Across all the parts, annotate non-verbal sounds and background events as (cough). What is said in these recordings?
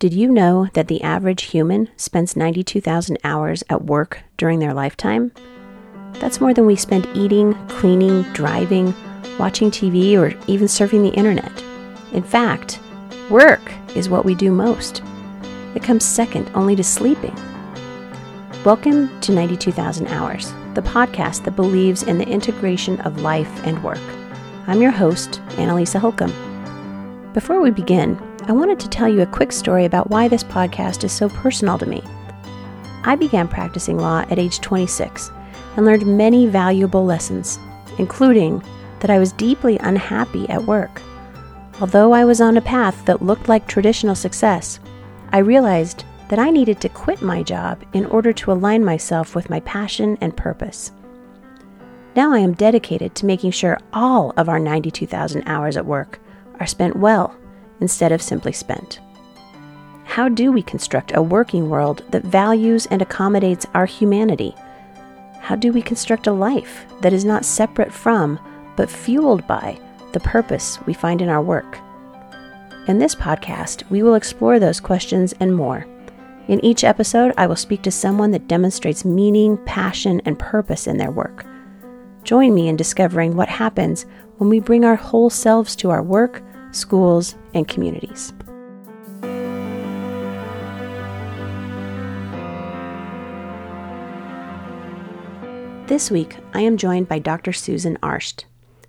Did you know that the average human spends 92,000 hours at work during their lifetime? That's more than we spend eating, cleaning, driving, watching TV, or even surfing the internet. In fact, work is what we do most. It comes second only to sleeping. Welcome to 92,000 Hours, the podcast that believes in the integration of life and work. I'm your host, Annalisa Holcomb. Before we begin, I wanted to tell you a quick story about why this podcast is so personal to me. I began practicing law at age 26 and learned many valuable lessons, including that I was deeply unhappy at work. Although I was on a path that looked like traditional success, I realized that I needed to quit my job in order to align myself with my passion and purpose. Now I am dedicated to making sure all of our 92,000 hours at work are spent well instead of simply spent. How do we construct a working world that values and accommodates our humanity? How do we construct a life that is not separate from, but fueled by, the purpose we find in our work? In this podcast, we will explore those questions and more. In each episode, I will speak to someone that demonstrates meaning, passion, and purpose in their work. Join me in discovering what happens when we bring our whole selves to our work, schools, and communities. This week, I am joined by Dr. Susan Arsht.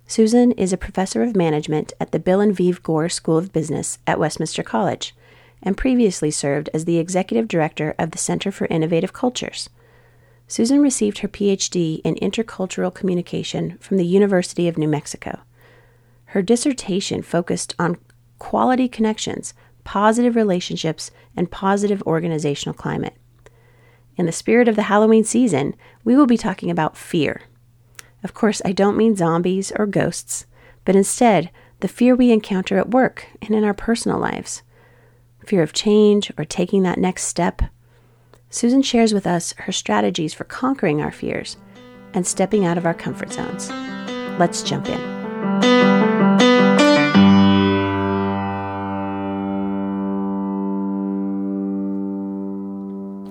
Susan is a professor of management at the Bill and Vieve Gore School of Business at Westminster College and previously served as the executive director of the Center for Innovative Cultures. Susan received her PhD in intercultural communication from the University of New Mexico. Her dissertation focused on quality connections, positive relationships, and positive organizational climate. In the spirit of the Halloween season, we will be talking about fear. Of course, I don't mean zombies or ghosts, but instead the fear we encounter at work and in our personal lives. Fear of change or taking that next step. Susan shares with us her strategies for conquering our fears and stepping out of our comfort zones. Let's jump in.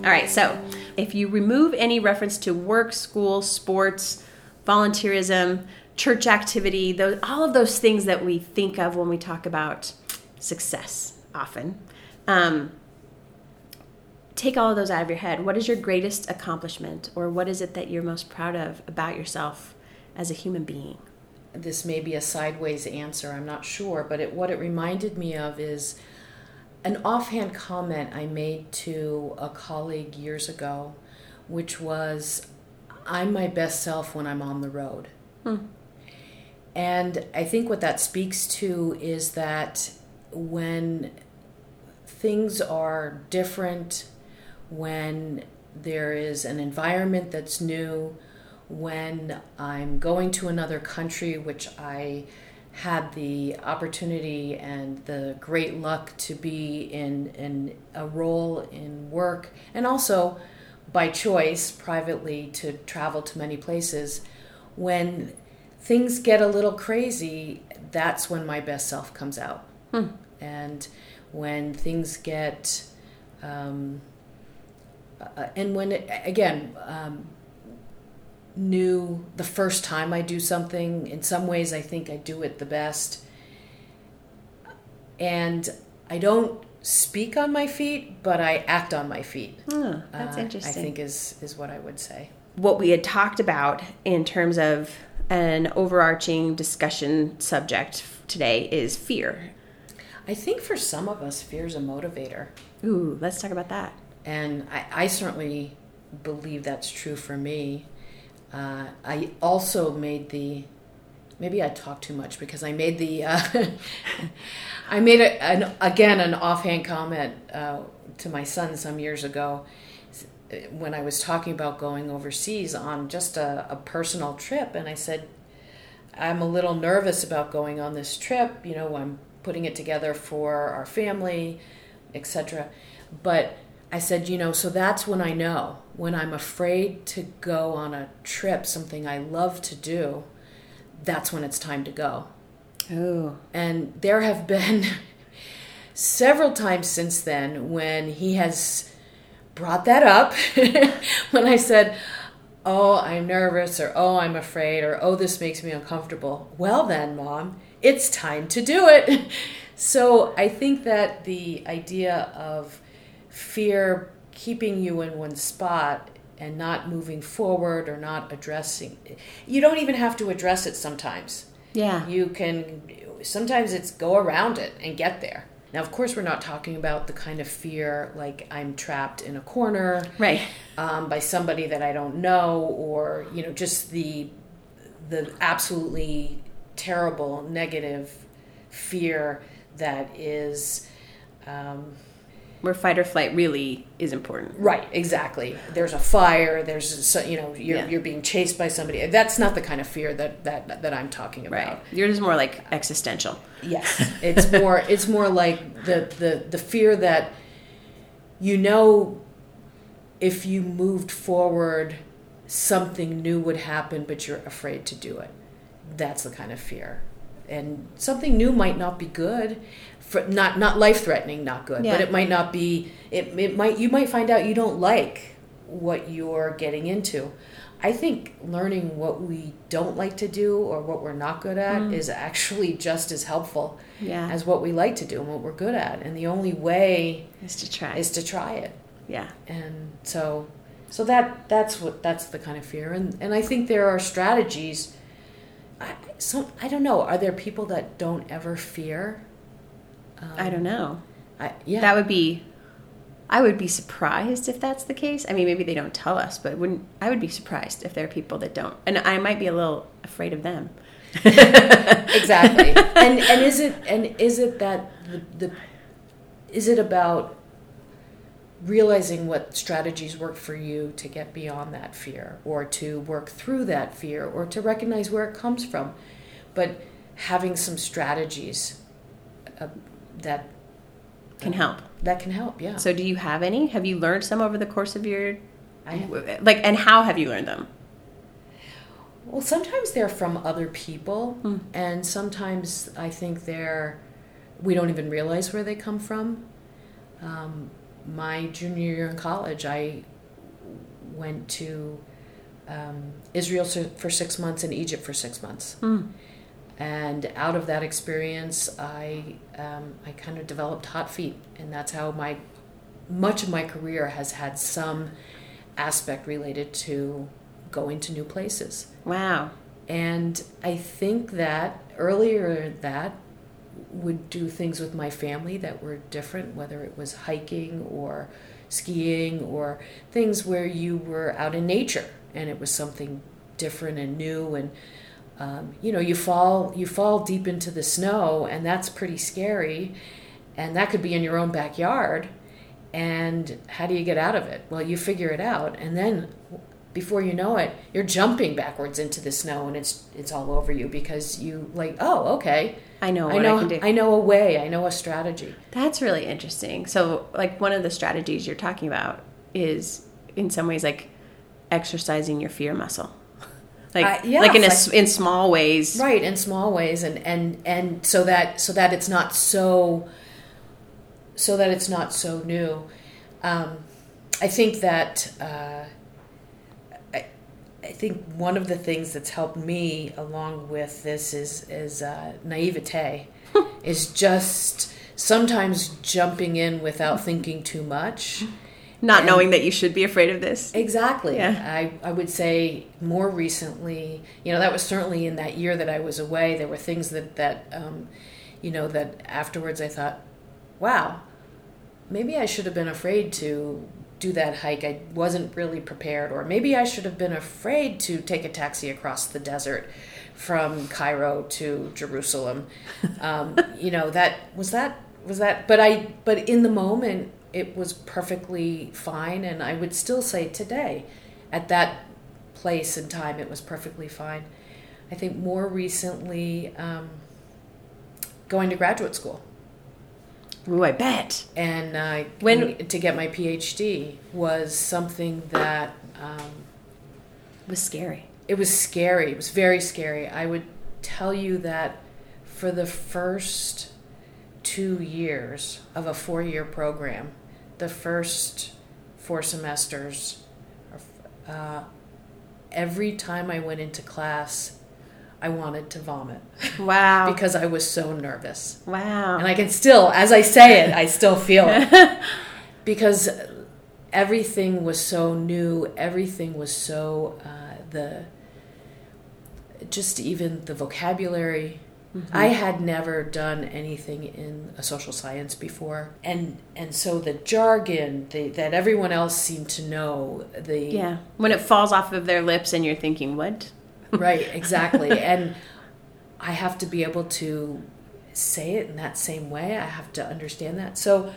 All right, so if you remove any reference to work, school, sports, volunteerism, church activity, those, all of those things that we think of when we talk about success often, um, take all of those out of your head. What is your greatest accomplishment, or what is it that you're most proud of about yourself as a human being? This may be a sideways answer, I'm not sure, but it, what it reminded me of is an offhand comment I made to a colleague years ago, which was, I'm my best self when I'm on the road. Hmm. And I think what that speaks to is that when things are different, when there is an environment that's new, when I'm going to another country, which I had the opportunity and the great luck to be in, in a role in work and also by choice privately to travel to many places when things get a little crazy that's when my best self comes out hmm. and when things get um, uh, and when it, again um, new the first time I do something. In some ways, I think I do it the best. And I don't speak on my feet, but I act on my feet. Oh, that's uh, interesting. I think is is what I would say. What we had talked about in terms of an overarching discussion subject today is fear. I think for some of us, fear is a motivator. Ooh, let's talk about that. And I, I certainly believe that's true for me. Uh, I also made the maybe I talk too much because I made the uh, (laughs) I made a, an again an offhand comment uh, to my son some years ago when I was talking about going overseas on just a, a personal trip, and I said I'm a little nervous about going on this trip. You know, I'm putting it together for our family, etc. But I said, you know, so that's when I know when I'm afraid to go on a trip, something I love to do, that's when it's time to go. Oh. And there have been (laughs) several times since then when he has brought that up, (laughs) when I said, Oh, I'm nervous, or Oh, I'm afraid, or Oh, this makes me uncomfortable. Well, then, mom, it's time to do it. (laughs) So I think that the idea of fear keeping you in one spot and not moving forward or not addressing you don't even have to address it sometimes Yeah. you can sometimes it's go around it and get there now of course we're not talking about the kind of fear like i'm trapped in a corner Right. um, by somebody that i don't know or you know just the the absolutely terrible negative fear that is um, Where fight or flight really is important. Right, exactly. There's a fire. There's you know you're Yeah. you're being chased by somebody. That's not the kind of fear that that that I'm talking about. Right. Yours is more like existential. Yes, it's more (laughs) it's more like the the the fear that you know if you moved forward something new would happen but you're afraid to do it. That's the kind of fear. And something new might not be good for not not life threatening, not good, Yeah. but it might not be it it might you might find out you don't like what you're getting into. I think learning what we don't like to do or what we're not good at mm. is actually just as helpful Yeah. as what we like to do and what we're good at. And the only way is to try. is to try it. yeah. And so so that that's what that's the kind of fear. And and I think there are strategies I so I don't know, are there people that don't ever fear? Um, I don't know. I, yeah. That would be. I would be surprised if that's the case. I mean, maybe they don't tell us, but wouldn't I would be surprised if there are people that don't, and I might be a little afraid of them. (laughs) exactly and and is it and is it that the, the is it about realizing what strategies work for you to get beyond that fear or to work through that fear or to recognize where it comes from but having some strategies uh, that Can help. that can help yeah So, do you have any? Have you learned some over the course of your I have, like, and how have you learned them? Well, sometimes they're from other people, Hmm. and sometimes I think they're we don't even realize where they come from. Um, my junior year in college, I went to um, Israel for six months and Egypt for six months, Mm. And out of that experience, I um, I kind of developed hot feet, and that's how my much of my career has had some aspect related to going to new places. Wow. And I think that earlier that would do things with my family that were different, whether it was hiking or skiing or things where you were out in nature and it was something different and new and um, you know you fall you fall deep into the snow and that's pretty scary and that could be in your own backyard and how do you get out of it well you figure it out and then before you know it you're jumping backwards into the snow and it's it's all over you because you like oh okay I know I what I, know can do. I know a way I know a strategy That's really interesting. So, like, one of the strategies you're talking about is, in some ways, like exercising your fear muscle. Like, Uh, yes, like in a, s in small ways. right in small ways and and and so that so that it's not so so that it's not so new. Um, i think that uh, I, I think one of the things that's helped me along with this is is uh, naivete. (laughs) Is just sometimes jumping in without thinking too much Not And- knowing that you should be afraid of this. Exactly. Yeah. I, I would say more recently, you know, that was certainly in that year that I was away. There were things that, that um, you know, that afterwards I thought, wow, maybe I should have been afraid to do that hike. I wasn't really prepared. Or maybe I should have been afraid to take a taxi across the desert from Cairo to Jerusalem. (laughs) Um, you know, that was that was that but I but in the moment it was perfectly fine and I would still say today at that place and time it was perfectly fine. I think more recently um, going to graduate school Ooh, I bet. and uh, When- to get my PhD was something that um, was scary. it was scary. It was very scary. I would tell you that for the first two years of a four year program, the first four semesters, uh, every time I went into class, I wanted to vomit. Wow. (laughs) because I was so nervous. Wow. And I can still, as I say it, I still feel it. (laughs) because everything was so new, everything was so, uh, the, just even the vocabulary. Mm-hmm. I had never done anything in a social science before, and and so the jargon the, that everyone else seemed to know the yeah when it falls off of their lips and you're thinking what (laughs) right exactly and I have to be able to say it in that same way. I have to understand that. So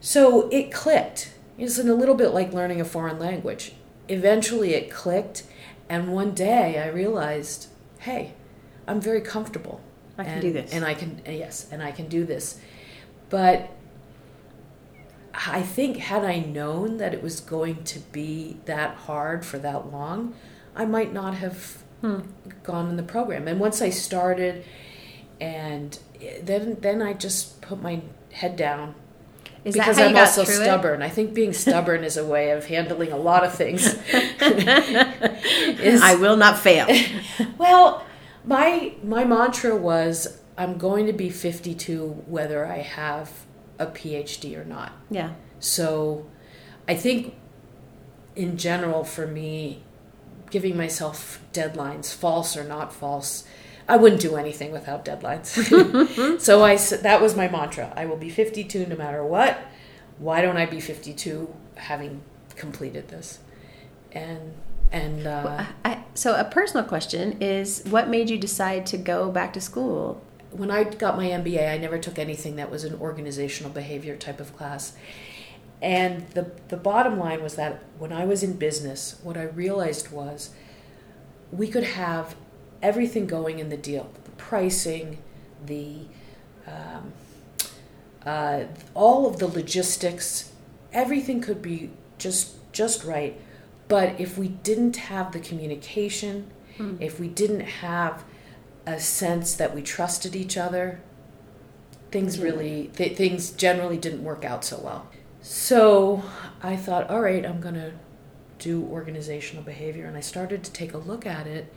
so it clicked. It's a little bit like learning a foreign language. Eventually it clicked and one day I realized, hey, I'm very comfortable. I can and, do this. And I can yes, and I can do this. But I think had I known that it was going to be that hard for that long, I might not have hmm. gone in the program. And once I started, and then then I just put my head down. Is because I'm also stubborn. It? I think being stubborn is a way of handling a lot of things. (laughs) (laughs) is, I will not fail. (laughs) well, my my mantra was I'm going to be 52 whether I have a PhD or not. Yeah. So I think in general for me giving myself deadlines, false or not false. I wouldn't do anything without deadlines. (laughs) (laughs) so I that was my mantra. I will be 52 no matter what. Why don't I be 52 having completed this? And and uh, well, I, so a personal question is what made you decide to go back to school? When I got my MBA, I never took anything that was an organizational behavior type of class. And the, the bottom line was that when I was in business, what I realized was we could have everything going in the deal the pricing, the um, uh, all of the logistics, everything could be just just right. But if we didn't have the communication, mm. if we didn't have a sense that we trusted each other, things mm-hmm. really th- things generally didn't work out so well. So I thought, all right, I'm going to do organizational behavior. And I started to take a look at it.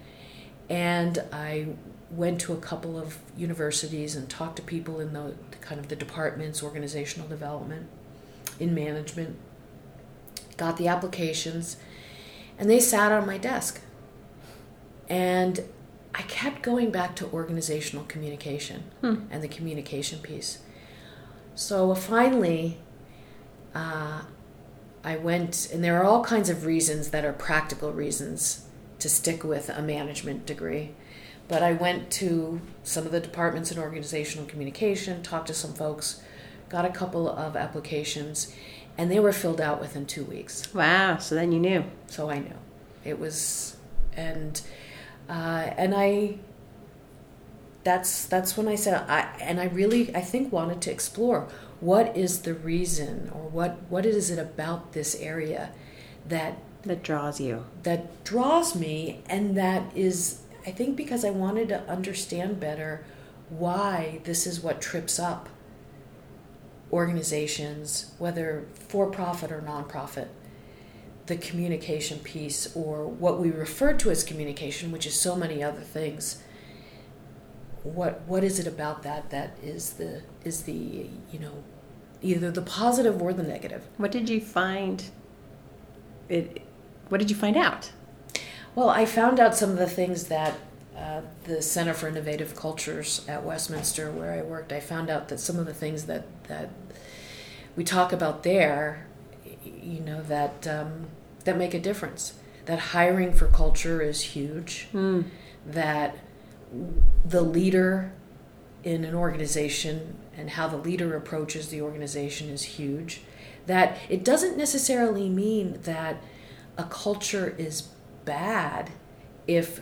And I went to a couple of universities and talked to people in the kind of the departments, organizational development, in management, got the applications, and they sat on my desk. And I kept going back to organizational communication hmm. and the communication piece. So finally, uh, I went, and there are all kinds of reasons that are practical reasons to stick with a management degree. But I went to some of the departments in organizational communication, talked to some folks, got a couple of applications, and they were filled out within two weeks. Wow! So then you knew. So I knew it was, and uh, and I. That's that's when I said I and I really I think wanted to explore what is the reason or what what is it about this area that that draws you that draws me and that is i think because i wanted to understand better why this is what trips up organizations whether for profit or nonprofit the communication piece or what we refer to as communication which is so many other things what what is it about that that is the is the you know either the positive or the negative. What did you find? It. What did you find out? Well, I found out some of the things that uh, the Center for Innovative Cultures at Westminster, where I worked, I found out that some of the things that that we talk about there, you know, that um, that make a difference. That hiring for culture is huge. Mm. That the leader in an organization and how the leader approaches the organization is huge. That it doesn't necessarily mean that a culture is bad if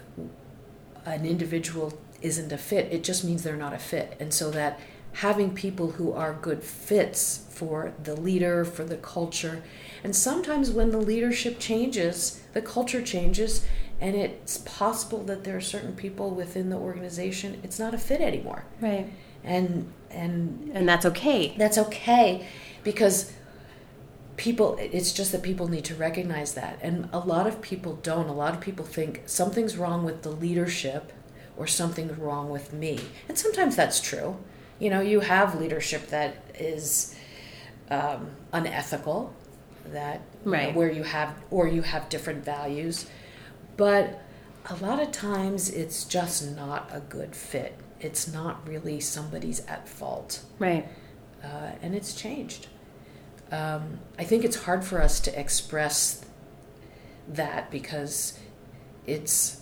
an individual isn't a fit. It just means they're not a fit. And so that having people who are good fits for the leader, for the culture, and sometimes when the leadership changes, the culture changes, and it's possible that there are certain people within the organization, it's not a fit anymore. Right and and and that's okay. That's okay because people it's just that people need to recognize that. And a lot of people don't. A lot of people think something's wrong with the leadership or something's wrong with me. And sometimes that's true. You know you have leadership that is um, unethical that right. know, where you have or you have different values. But a lot of times it's just not a good fit. It's not really somebody's at fault. Right. Uh, and it's changed um, I think it's hard for us to express that because it's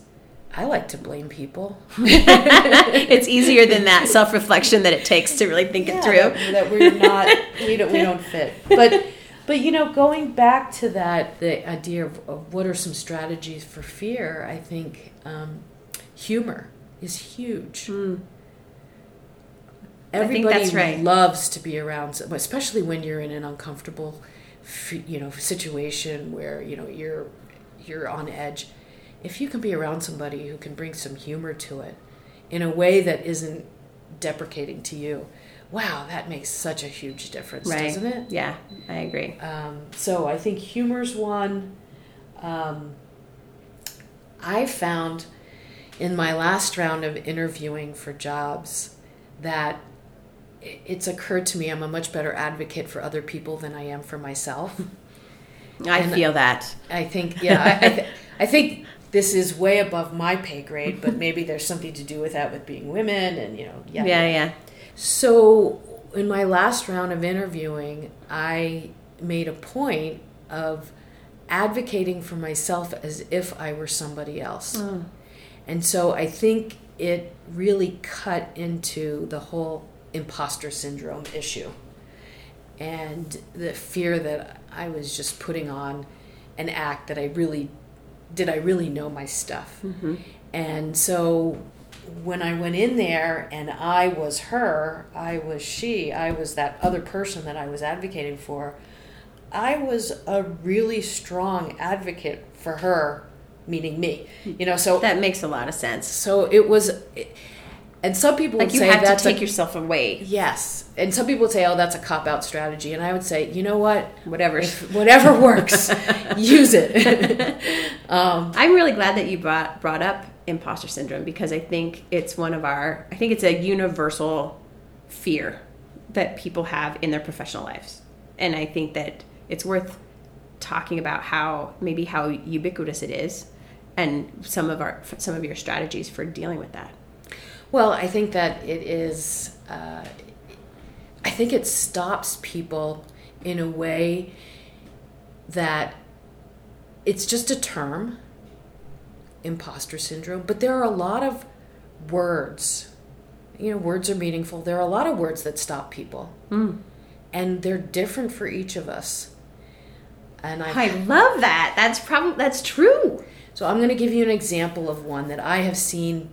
I like to blame people. (laughs) it's easier than that (laughs) self reflection that it takes to really think yeah, it through. That, that, we're not we don't we (laughs) don't fit. But but you know, going back to that the idea of, of what are some strategies for fear, I think um, humor is huge. Mm. Everybody right. loves to be around, especially when you're in an uncomfortable, you know, situation where you know you're you're on edge. If you can be around somebody who can bring some humor to it, in a way that isn't deprecating to you, wow, that makes such a huge difference, right. doesn't it? Yeah, I agree. Um, so I think humor's one. Um, I found in my last round of interviewing for jobs that it's occurred to me I'm a much better advocate for other people than I am for myself. I and feel that. I think, yeah, I, I, th- I, think this is way above my pay grade, but (laughs) maybe there's something to do with that with being women and, you know, yeah. Yeah, yeah. So in my last round of interviewing, I made a point of advocating for myself as if I were somebody else. Mm. And so I think it really cut into the whole imposter syndrome issue and the fear that I was just putting on an act that I really did I really know my stuff. Mm-hmm. And so when I went in there and I was her, I was she, I was that other person that I was advocating for, I was a really strong advocate for her, meaning me. You know, so that makes a lot of sense. So it was. It, and some people like would you say have that's to take a, yourself away. Yes, and some people would say, "Oh, that's a cop out strategy," and I would say, "You know what? Whatever, if, whatever works, (laughs) use it." (laughs) um, I'm really glad that you brought brought up imposter syndrome because I think it's one of our. I think it's a universal fear that people have in their professional lives, and I think that it's worth talking about how maybe how ubiquitous it is, and some of our some of your strategies for dealing with that. Well, I think that it is, uh, I think it stops people in a way that it's just a term, imposter syndrome, but there are a lot of words. You know, words are meaningful. There are a lot of words that stop people. Mm. And they're different for each of us. And I, I love that. That's probably that's true. So I'm going to give you an example of one that I have seen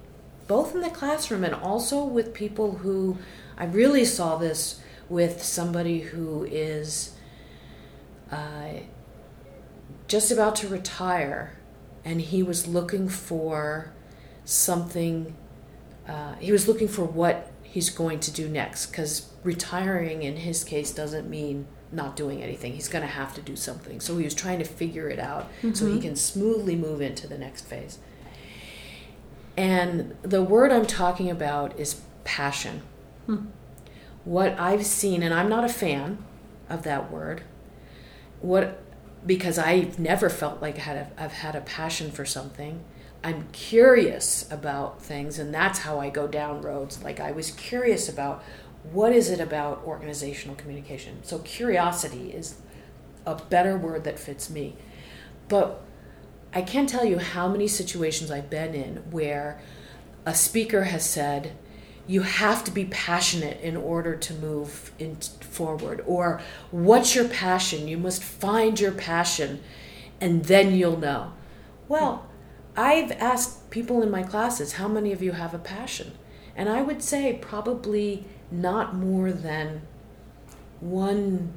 both in the classroom and also with people who I really saw this with somebody who is uh, just about to retire and he was looking for something uh, he was looking for what he's going to do next because retiring in his case doesn't mean not doing anything he's going to have to do something so he was trying to figure it out mm-hmm. so he mm-hmm. can smoothly move into the next phase and the word I'm talking about is passion. Hmm. What I've seen, and I'm not a fan of that word, what because I've never felt like I had a, I've had a passion for something. I'm curious about things, and that's how I go down roads. Like I was curious about what is it about organizational communication. So curiosity is a better word that fits me. But I can't tell you how many situations I've been in where a speaker has said, you have to be passionate in order to move in forward or what's your passion? You must find your passion and then you'll know. Well i've asked people in my classes how many of you have a passion? And i would say probably not more than one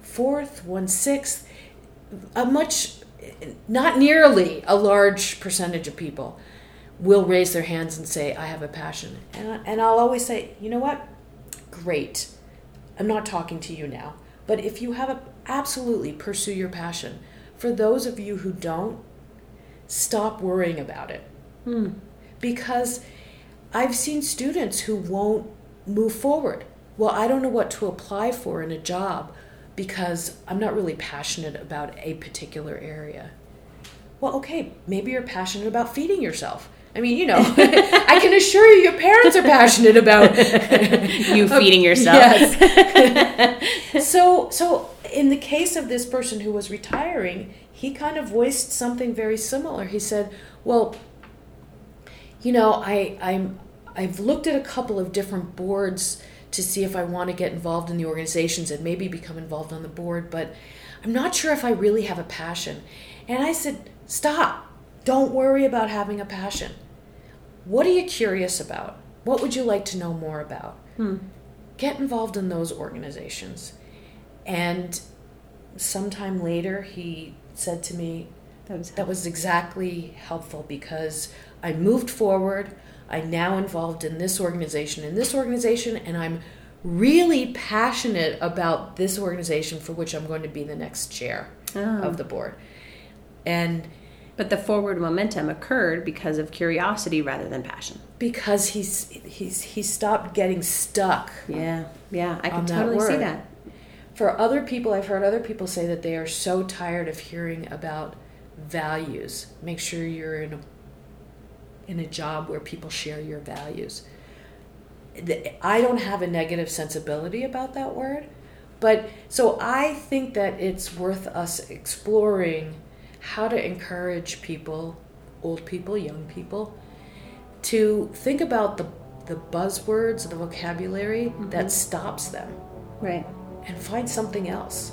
fourth one sixth a much not nearly a large percentage of people will raise their hands and say, I have a passion. And, and I'll always say, you know what? Great. I'm not talking to you now. But if you have a, absolutely pursue your passion. For those of you who don't, stop worrying about it. Hmm. Because I've seen students who won't move forward. Well, I don't know what to apply for in a job because I'm not really passionate about a particular area. Well, okay, maybe you're passionate about feeding yourself. I mean, you know, (laughs) I can assure you, your parents are passionate about (laughs) you feeding yourself. Yes. (laughs) so, so in the case of this person who was retiring, he kind of voiced something very similar. He said, "Well, you know, I, I'm, I've looked at a couple of different boards to see if I want to get involved in the organizations and maybe become involved on the board, but I'm not sure if I really have a passion." And I said, "Stop! Don't worry about having a passion." What are you curious about? What would you like to know more about? Hmm. Get involved in those organizations. And sometime later, he said to me, That was that was exactly helpful because I moved forward. I'm now involved in this organization, in this organization, and I'm really passionate about this organization for which I'm going to be the next chair Oh. of the board. And But the forward momentum occurred because of curiosity rather than passion. because he's he's he stopped getting stuck Yeah, yeah, I can totally see that. for other people i've heard other people say that they are so tired of hearing about values make sure you're in a in a job where people share your values i don't have a negative sensibility about that word but so i think that it's worth us exploring how to encourage people old people young people to think about the the buzzwords the vocabulary that mm-hmm. stops them Right. and find something else.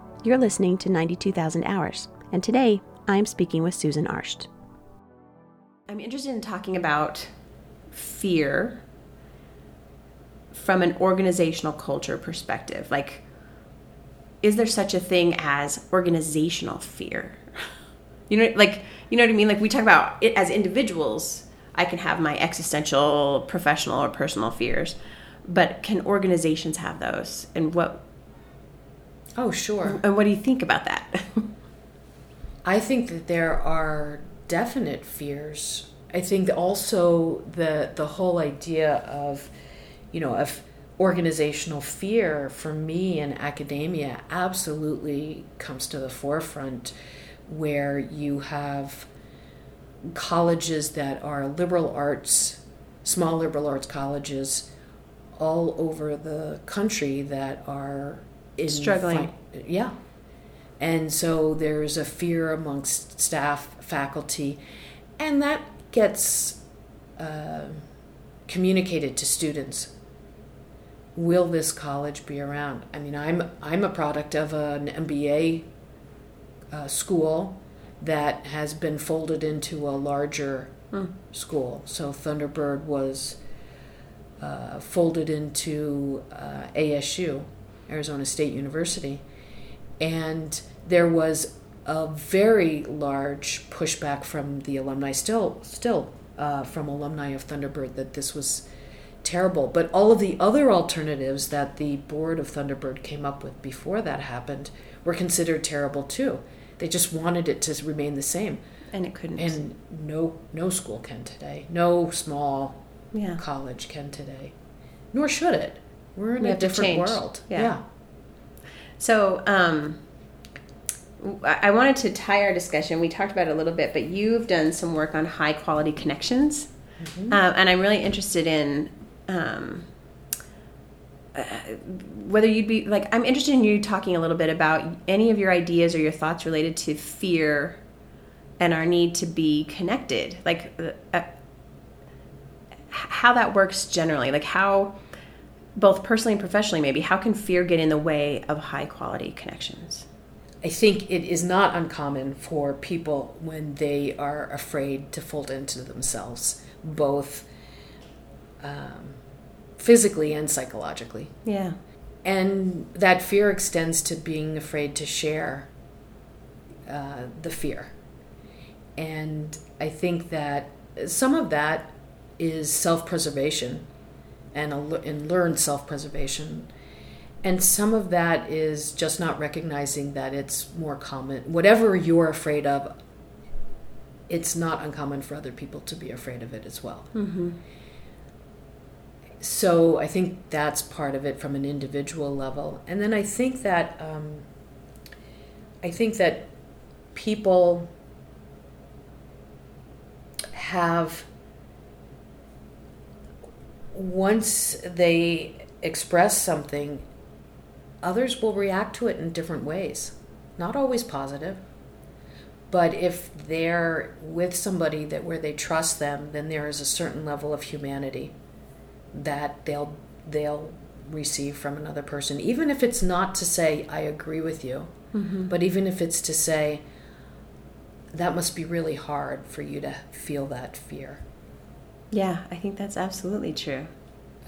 You're listening to 92,000 Hours, and today I'm speaking with Susan Arsht. I'm interested in talking about fear from an organizational culture perspective. Like, is there such a thing as organizational fear? (laughs) You know, like, you know what I mean? Like, we talk about it as individuals. I can have my existential, professional, or personal fears, but can organizations have those? And what Oh, sure. and what do you think about that? (laughs) I think that there are definite fears. I think also the the whole idea of, you know, of organizational fear for me in academia absolutely comes to the forefront where you have colleges that are liberal arts, small liberal arts colleges all over the country that are in Struggling. fi- yeah. And so there's a fear amongst staff, faculty, and that gets uh, communicated to students. Will this college be around? I mean, I'm I'm a product of an MBA uh, school that has been folded into a larger Hmm. school. So Thunderbird was uh, folded into uh, ASU, Arizona State University, and there was a very large pushback from the alumni, still, still uh, from alumni of Thunderbird, that this was terrible. But all of the other alternatives that the board of Thunderbird came up with before that happened were considered terrible too. They just wanted it to remain the same, and it couldn't. and no, no school can today. No small yeah. college can today, nor should it. We're in We a different world. Yeah. So, um, I wanted to tie our discussion. We talked about it a little bit, but you've done some work on high quality connections, mm-hmm. um, and I'm really interested in um, uh, whether you'd be like. I'm interested in you talking a little bit about any of your ideas or your thoughts related to fear and our need to be connected, like uh, uh how that works generally, like how both personally and professionally, maybe how can fear get in the way of high quality connections? I think it is not uncommon for people when they are afraid to fold into themselves, both um, physically and psychologically. Yeah. And that fear extends to being afraid to share uh, the fear. And I think that some of that is self preservation and, and learned self preservation and some of that is just not recognizing that it's more common whatever you're afraid of it's not uncommon for other people to be afraid of it as well. Mm-hmm. so i think that's part of it from an individual level. And then i think that um, i think that people have once they express something others will react to it in different ways. Not always positive. But if they're with somebody that where they trust them, then there is a certain level of humanity that they'll they'll receive from another person. Even if it's not to say I agree with you, mm-hmm. but even if it's to say that must be really hard for you to feel that fear. Yeah, I think that's absolutely true.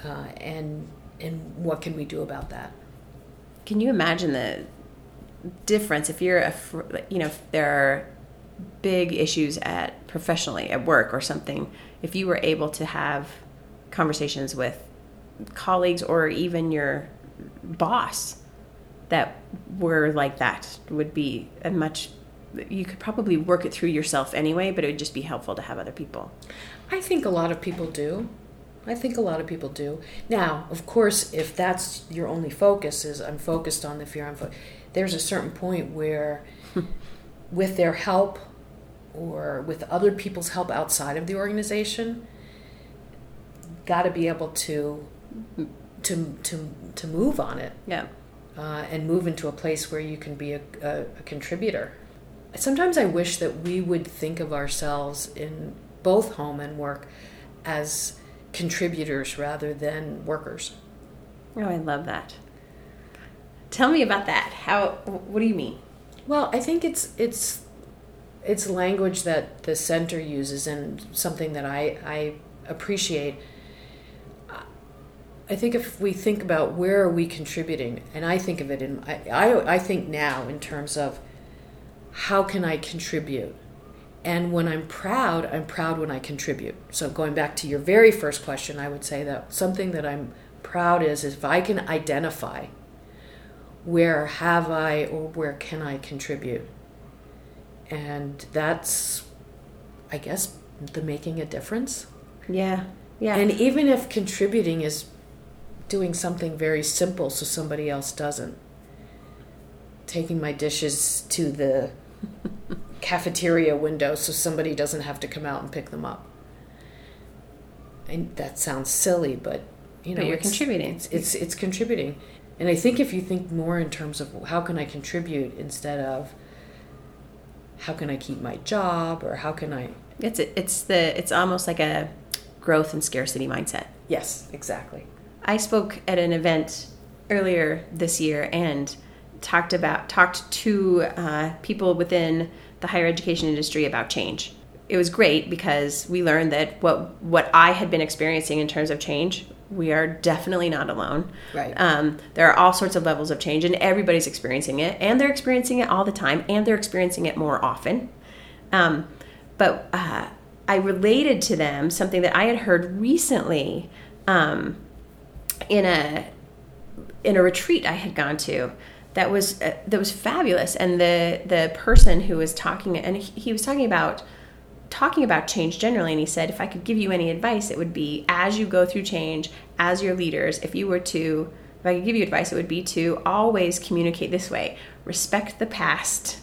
Uh, and and what can we do about that? can you imagine the difference if you're a you know if there are big issues at professionally at work or something if you were able to have conversations with colleagues or even your boss that were like that would be a much you could probably work it through yourself anyway but it would just be helpful to have other people i think a lot of people do I think a lot of people do. Now, of course, if that's your only focus is I'm focused on the fear, I'm fo- there's a certain point where, (laughs) with their help, or with other people's help outside of the organization, got to be able to, to to to move on it. Yeah. Uh, and move into a place where you can be a, a, a contributor. Sometimes I wish that we would think of ourselves in both home and work as contributors rather than workers. Oh, I love that. Tell me about that. How? What do you mean? Well, I think it's it's it's language that the center uses and something that I I appreciate. I think if we think about where are we contributing, and I think of it in I, I, I think now in terms of how can I contribute and when I'm proud, I'm proud when I contribute. So going back to your very first question, I would say that something that I'm proud is, is if I can identify where have I or where can I contribute. And that's I guess the making a difference. Yeah. Yeah. And even if contributing is doing something very simple so somebody else doesn't. Taking my dishes to the cafeteria window so somebody doesn't have to come out and pick them up. And that sounds silly, but you know, but you're it's, contributing. It's, it's it's contributing, and I think if you think more in terms of how can I contribute instead of how can I keep my job or how can I, it's it's the it's almost like a growth and scarcity mindset. Yes, exactly. I spoke at an event earlier this year and talked about talked to uh, people within the higher education industry about change. It was great because we learned that what what I had been experiencing in terms of change, we are definitely not alone. Right. Um, there are all sorts of levels of change, and everybody's experiencing it, and they're experiencing it all the time, and they're experiencing it more often. Um, but uh, I related to them something that I had heard recently um, in a in a retreat I had gone to that was uh, that was fabulous and the the person who was talking and he, he was talking about talking about change generally and he said if i could give you any advice it would be as you go through change as your leaders if you were to if i could give you advice it would be to always communicate this way respect the past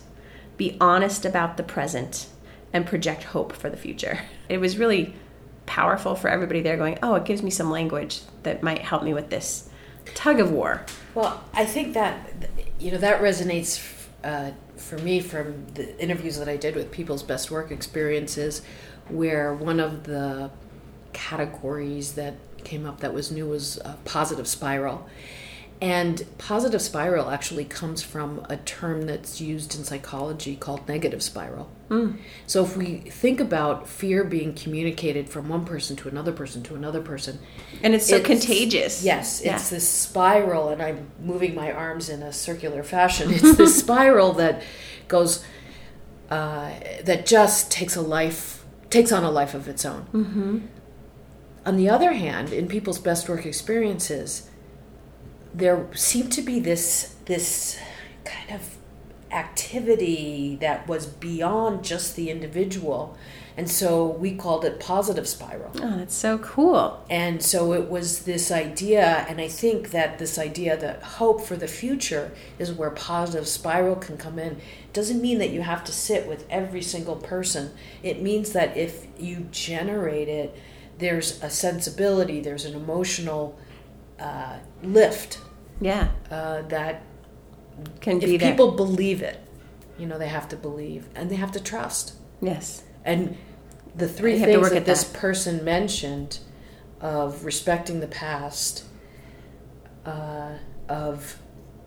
be honest about the present, and project hope for the future. It was really powerful for everybody there going, oh, it gives me some language that might help me with this tug of war. Well, I think that, you know, that resonates uh, for me from the interviews that I did with people's best work experiences, where one of the categories that came up that was new was a positive spiral. And positive spiral actually comes from a term that's used in psychology called negative spiral. Mm. So if we think about fear being communicated from one person to another person to another person, and it's so it's, contagious. Yes, yeah. it's this spiral, and I'm moving my arms in a circular fashion. (laughs) It's this spiral that goes, uh, that just takes a life, takes on a life of its own. Mm-hmm. On the other hand, in people's best work experiences, there seemed to be this this kind of activity that was beyond just the individual. And so we called it positive spiral. Oh that's so cool. And so it was this idea and i think that this idea that hope for the future is where positive spiral can come in. It doesn't mean that you have to sit with every single person. It means that if you generate it there's a sensibility there's an emotional uh, lift. Yeah. Uh, that can be if people believe it, you know, they have to believe and they have to trust. Yes. And the three you things that this that. person mentioned of respecting the past, uh, of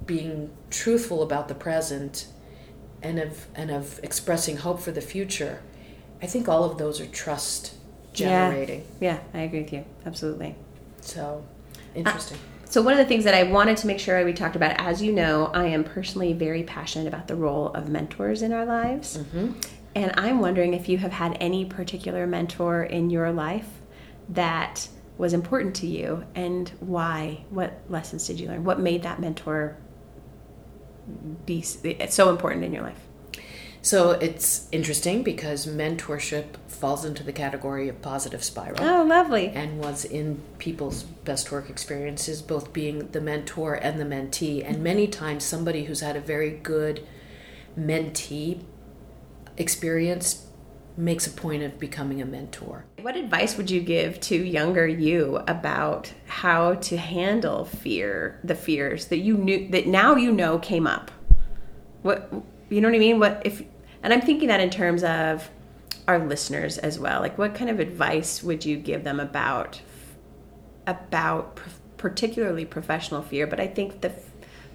being truthful about the present, and of and of expressing hope for the future, I think all of those are trust generating. Yeah, yeah I agree with you. Absolutely. So Interesting. Uh, so one of the things that I wanted to make sure we talked about, as you know, I am personally very passionate about the role of mentors in our lives. Mm-hmm. And I'm wondering if you have had any particular mentor in your life that was important to you and why? What lessons did you learn? What made that mentor be so important in your life? So it's interesting because mentorship falls into the category of positive spiral. Oh, lovely. And was in people's best work experiences, both being the mentor and the mentee. And many times, somebody who's had a very good mentee experience makes a point of becoming a mentor. What advice would you give to younger you about how to handle fear, the fears that you knew that now you know came up? What you know what I mean? What if and I'm thinking that in terms of our listeners as well. Like, what kind of advice would you give them about about particularly professional fear? But I think the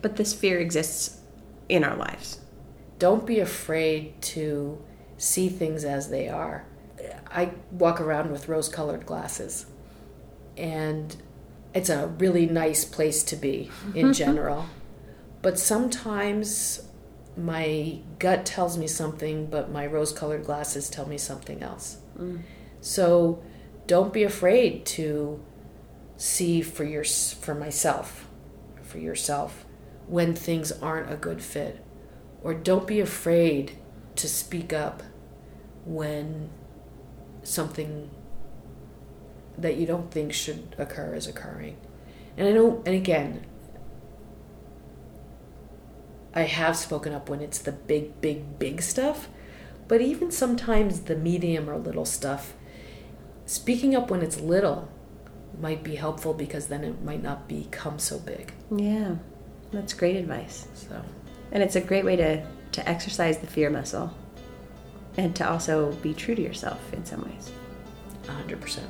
but this fear exists in our lives. Don't be afraid to see things as they are. I walk around with rose-colored glasses, and it's a really nice place to be in (laughs) general. but sometimes my gut tells me something, but my rose colored glasses tell me something else. Mm. So don't be afraid to see for your for myself, for yourself, when things aren't a good fit, or don't be afraid to speak up when something that you don't think should occur is occurring. And I know, and again, I have spoken up when it's the big, big, big stuff, but even sometimes the medium or little stuff, speaking up when it's little might be helpful because then it might not become so big. Yeah, that's great advice. So, and it's a great way to to exercise the fear muscle, and to also be true to yourself in some ways. A hundred percent.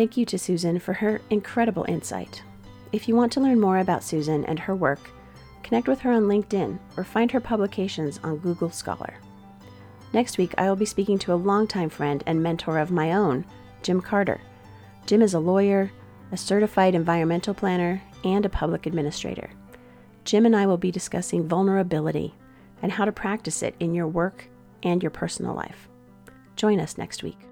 Thank you to Susan for her incredible insight. If you want to learn more about Susan and her work, connect with her on LinkedIn or find her publications on Google Scholar. Next week, I will be speaking to a longtime friend and mentor of my own, Jim Carter. Jim is a lawyer, a certified environmental planner, and a public administrator. Jim and I will be discussing vulnerability and how to practice it in your work and your personal life. Join us next week.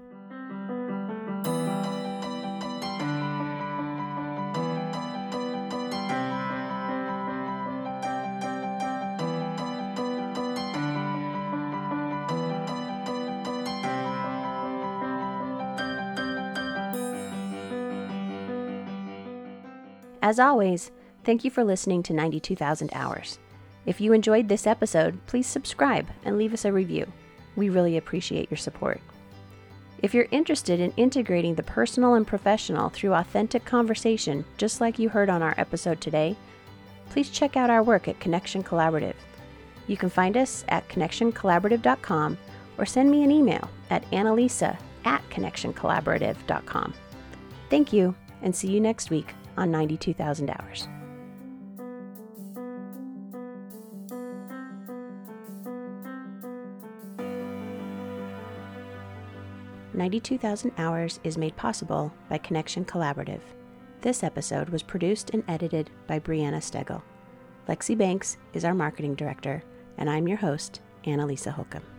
As always, thank you for listening to 92,000 Hours. If you enjoyed this episode, please subscribe and leave us a review. We really appreciate your support. If you're interested in integrating the personal and professional through authentic conversation, just like you heard on our episode today, please check out our work at Connection Collaborative. You can find us at connectioncollaborative.com or send me an email at annalisa at connectioncollaborative.com. Thank you, and see you next week on 92,000 Hours. Ninety-two thousand hours is made possible by Connection Collaborative. This episode was produced and edited by Brianna Stegel. Lexi Banks is our marketing director, and I'm your host, Annalisa Holcomb.